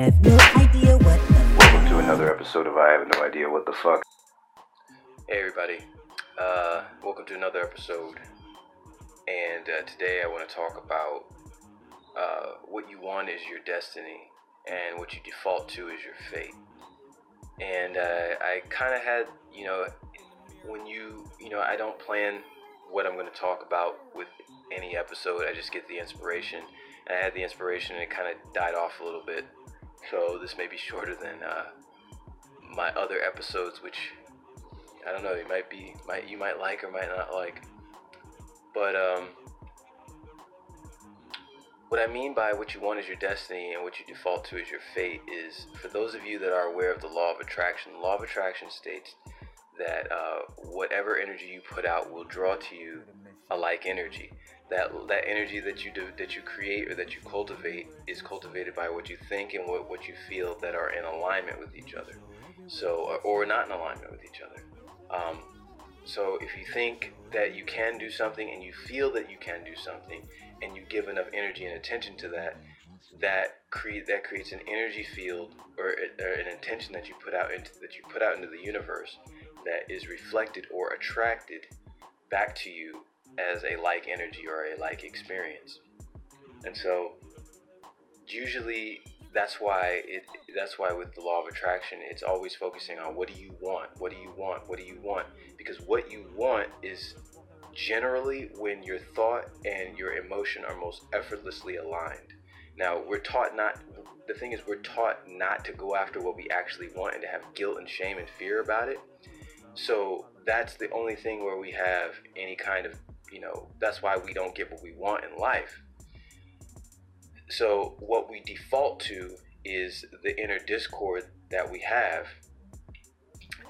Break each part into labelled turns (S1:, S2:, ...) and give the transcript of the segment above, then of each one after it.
S1: have no idea what the
S2: Welcome to another episode of I Have No Idea What the Fuck.
S3: Hey everybody, uh, welcome to another episode. And uh, today I want to talk about uh, what you want is your destiny, and what you default to is your fate. And uh, I kind of had, you know, when you, you know, I don't plan what I'm going to talk about with any episode. I just get the inspiration, and I had the inspiration, and it kind of died off a little bit. So this may be shorter than uh, my other episodes, which I don't know. You might be, might you might like or might not like. But um, what I mean by what you want is your destiny and what you default to is your fate is for those of you that are aware of the law of attraction. The law of attraction states that uh, whatever energy you put out will draw to you a like energy. That that energy that you do that you create or that you cultivate is cultivated by what you think and what, what you feel that are in alignment with each other. So or, not in alignment with each other. Um, so if you think that you can do something and you feel that you can do something and you give enough energy and attention to that, that create that creates an energy field or, or an intention that you put out into that you put out into the universe that is reflected or attracted back to you as a like energy or a like experience. And so usually that's why it that's why with the law of attraction it's always focusing on what do you want what do you want what do you want? Because what you want is generally when your thought and your emotion are most effortlessly aligned. Now we're taught not the thing is we're taught not to go after what we actually want and to have guilt and shame and fear about it. So that's the only thing where we have any kind of you know that's why we don't get what we want in life so what we default to is the inner discord that we have,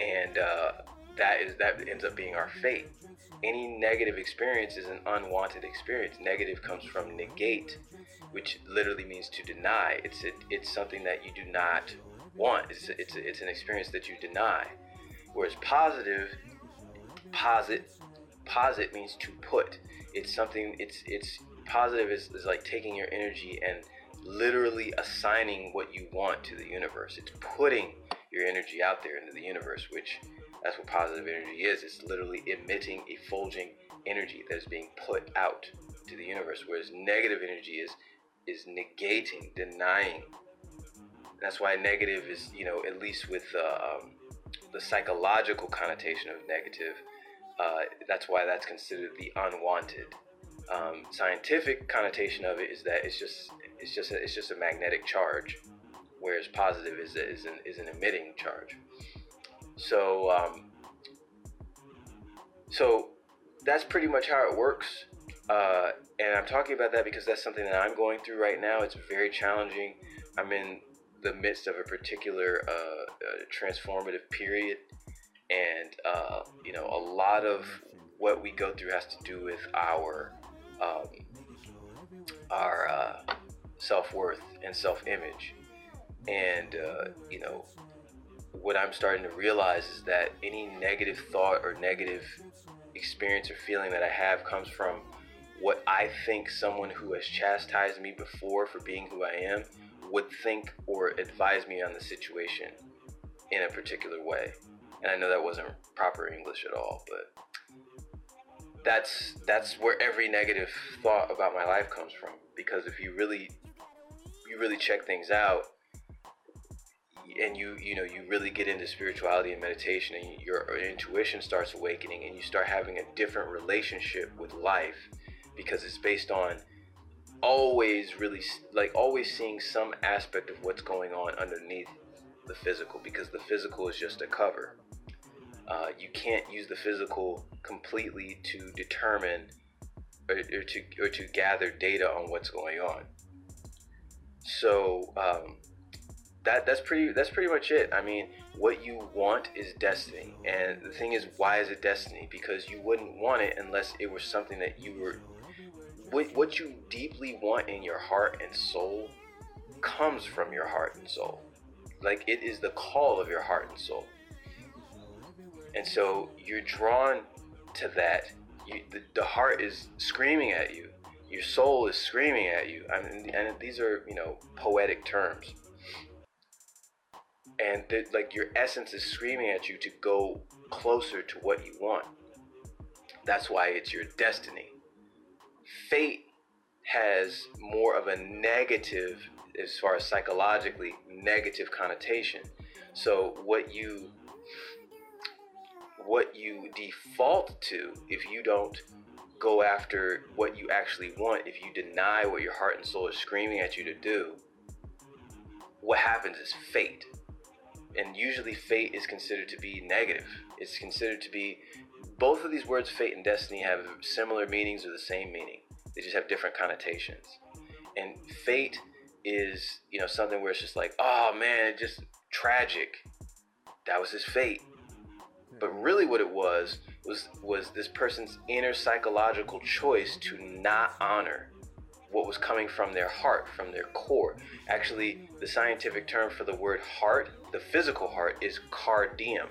S3: and uh, that is that ends up being our fate. Any negative experience is an unwanted experience. Negative comes from negate, which literally means to deny. It's a, it's something that you do not want. It's it's it's an experience that you deny. Whereas positive, posit, posit means to put. It's something. It's it's positive is, is like taking your energy and literally assigning what you want to the universe. It's putting your energy out there into the universe, which that's what positive energy is. It's literally emitting, effulging energy that is being put out to the universe. Whereas negative energy is is negating, denying. That's why negative is, you know, at least with uh, um, the psychological connotation of negative, uh, that's why that's considered the unwanted um, scientific connotation of it is that it's just it's just a, it's just a magnetic charge, whereas positive is a, is an is an emitting charge. So um, so that's pretty much how it works. Uh, and I'm talking about that because that's something that I'm going through right now. It's very challenging. I'm in the midst of a particular uh, uh, transformative period, and uh, you know, a lot of what we go through has to do with our um, our uh, self worth and self image. And, uh, you know, what I'm starting to realize is that any negative thought or negative experience or feeling that I have comes from what I think someone who has chastised me before for being who I am would think or advise me on the situation in a particular way. And I know that wasn't proper English at all, but that's that's where every negative thought about my life comes from. Because if you really you really check things out and you you know you really get into spirituality and meditation and your intuition starts awakening and you start having a different relationship with life because it's based on always really like always seeing some aspect of what's going on underneath the physical because the physical is just a cover uh, you can't use the physical completely to determine or, or, to or to gather data on what's going on. So um, that that's pretty that's pretty much it. I mean, what you want is destiny, and the thing is, why is it destiny? Because you wouldn't want it unless it was something that you were what, what you deeply want in your heart and soul comes from your heart and soul. Like it is the call of your heart and soul. And so you're drawn to that. You, the, the heart is screaming at you. Your soul is screaming at you. I mean, and these are, you know, poetic terms. and like your essence is screaming at you to go closer to what you want. That's why it's your destiny. Fate has more of a negative, as far as psychologically, negative connotation. So what you what you default to if you don't go after what you actually want, if you deny what your heart and soul is screaming at you to do, what happens is fate. And usually fate is considered to be negative. It's considered to be both of these words, fate and destiny, have similar meanings or the same meaning. They just have different connotations. And fate is, you know, something where it's just like, oh man, just tragic. That was his fate. But really what it was was was this person's inner psychological choice to not honor what was coming from their heart, from their core. Actually, the scientific term for the word heart, the physical heart, is cardium.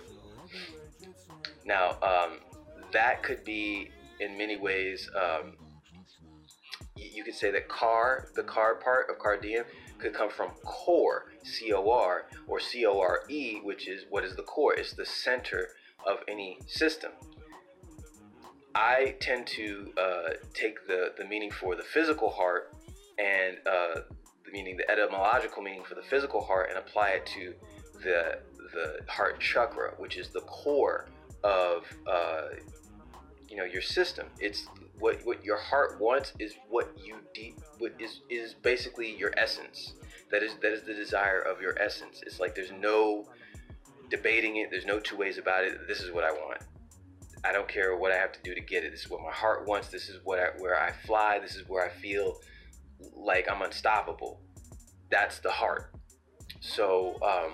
S3: Now, um, that could be in many ways. Um, you could say that car, the car part of cardium, could come from core, C O R, or C O R E, which is what is the core? It's the center of any system. I tend to uh, take the, the meaning for the physical heart and uh, the meaning, the etymological meaning for the physical heart, and apply it to the the heart chakra, which is the core of uh, you know your system. It's what what your heart wants is what you deep what is is basically your essence. That is that is the desire of your essence. It's like there's no debating it. There's no two ways about it. This is what I want. I don't care what I have to do to get it. This is what my heart wants. This is what I, where I fly. This is where I feel like I'm unstoppable. That's the heart. So um,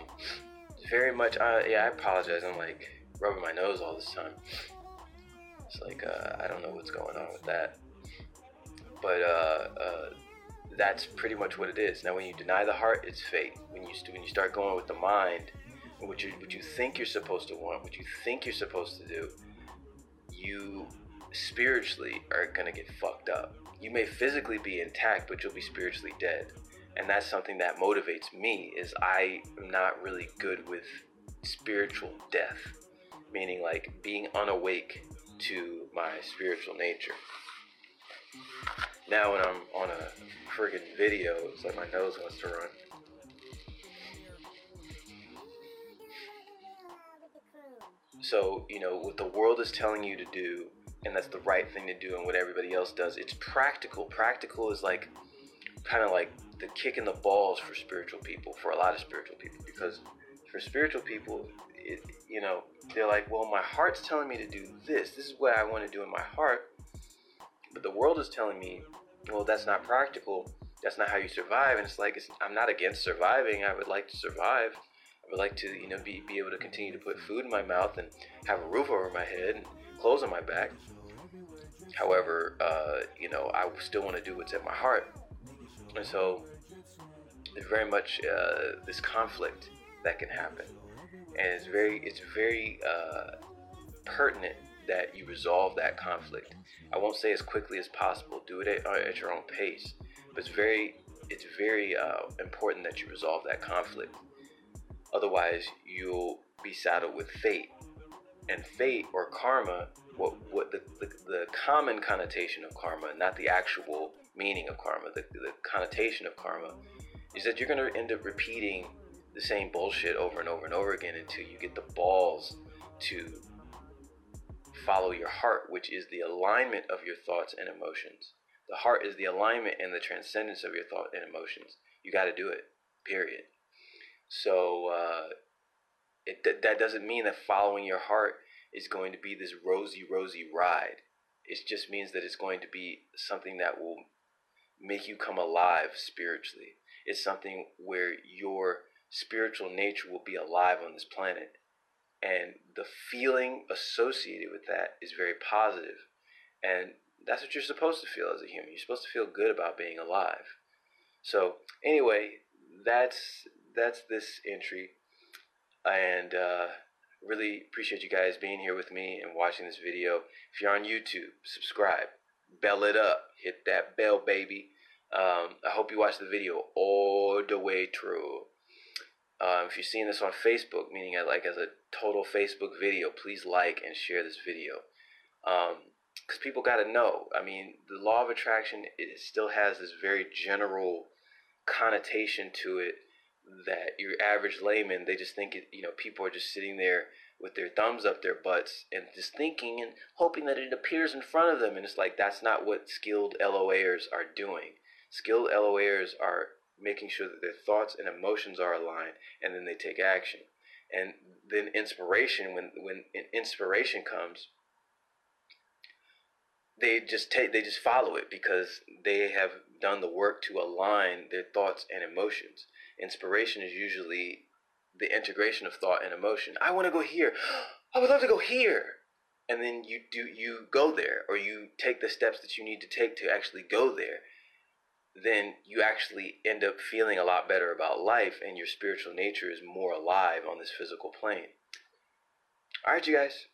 S3: very much. Uh, yeah, I apologize. I'm like rubbing my nose all this time. It's like uh, I don't know what's going on with that. But uh, uh, that's pretty much what it is. Now, when you deny the heart, it's fate. When you when you start going with the mind, what you what you think you're supposed to want, what you think you're supposed to do, you spiritually are gonna get fucked up. You may physically be intact, but you'll be spiritually dead. And that's something that motivates me is I am not really good with spiritual death, meaning like being unawake to my spiritual nature. Now when I'm on a friggin' video, it's like my nose wants to run. So, you know, what the world is telling you to do, and that's the right thing to do, and what everybody else does, it's practical. Practical is like kind of like the kick in the balls for spiritual people, for a lot of spiritual people, because for spiritual people, it, you know, they're like, well, my heart's telling me to do this. This is what I want to do in my heart. But the world is telling me, well, that's not practical. That's not how you survive. And it's like, it's, I'm not against surviving. I would like to survive. I would like to, you know, be, be able to continue to put food in my mouth and have a roof over my head and clothes on my back. However, uh, you know, I still want to do what's at my heart. And so there's very much uh, this conflict that can happen. And it's very, it's very uh, pertinent that you resolve that conflict. I won't say as quickly as possible. Do it at, at your own pace, but it's very, it's very uh, important that you resolve that conflict. Otherwise, you'll be saddled with fate. And fate or karma, what, what the, the, the common connotation of karma, not the actual meaning of karma, the, the connotation of karma, is that you're going to end up repeating the same bullshit over and over and over again until you get the balls to follow your heart, which is the alignment of your thoughts and emotions. The heart is the alignment and the transcendence of your thought and emotions. You got to do it, period. So uh, it th- that doesn't mean that following your heart is going to be this rosy, rosy ride. It just means that it's going to be something that will make you come alive spiritually. It's something where your spiritual nature will be alive on this planet. And the feeling associated with that is very positive. And that's what you're supposed to feel as a human. You're supposed to feel good about being alive. So anyway, that's that's this entry, and uh, really appreciate you guys being here with me and watching this video. If you're on YouTube, subscribe, bell it up, hit that bell, baby. Um, I hope you watch the video all the way through. Um, if you're seeing this on Facebook, meaning like as a total Facebook video, please like and share this video. Because um, people got to know. I mean, the law of attraction it still has this very general connotation to it that your average layman they just think it, you know people are just sitting there with their thumbs up their butts and just thinking and hoping that it appears in front of them and it's like that's not what skilled LOAers are doing. Skilled LOAers are making sure that their thoughts and emotions are aligned and then they take action. And then inspiration when when inspiration comes they just take they just follow it because they have done the work to align their thoughts and emotions. Inspiration is usually the integration of thought and emotion. I want to go here. I would love to go here. And then you do you go there or you take the steps that you need to take to actually go there. Then you actually end up feeling a lot better about life and your spiritual nature is more alive on this physical plane. All right, you guys.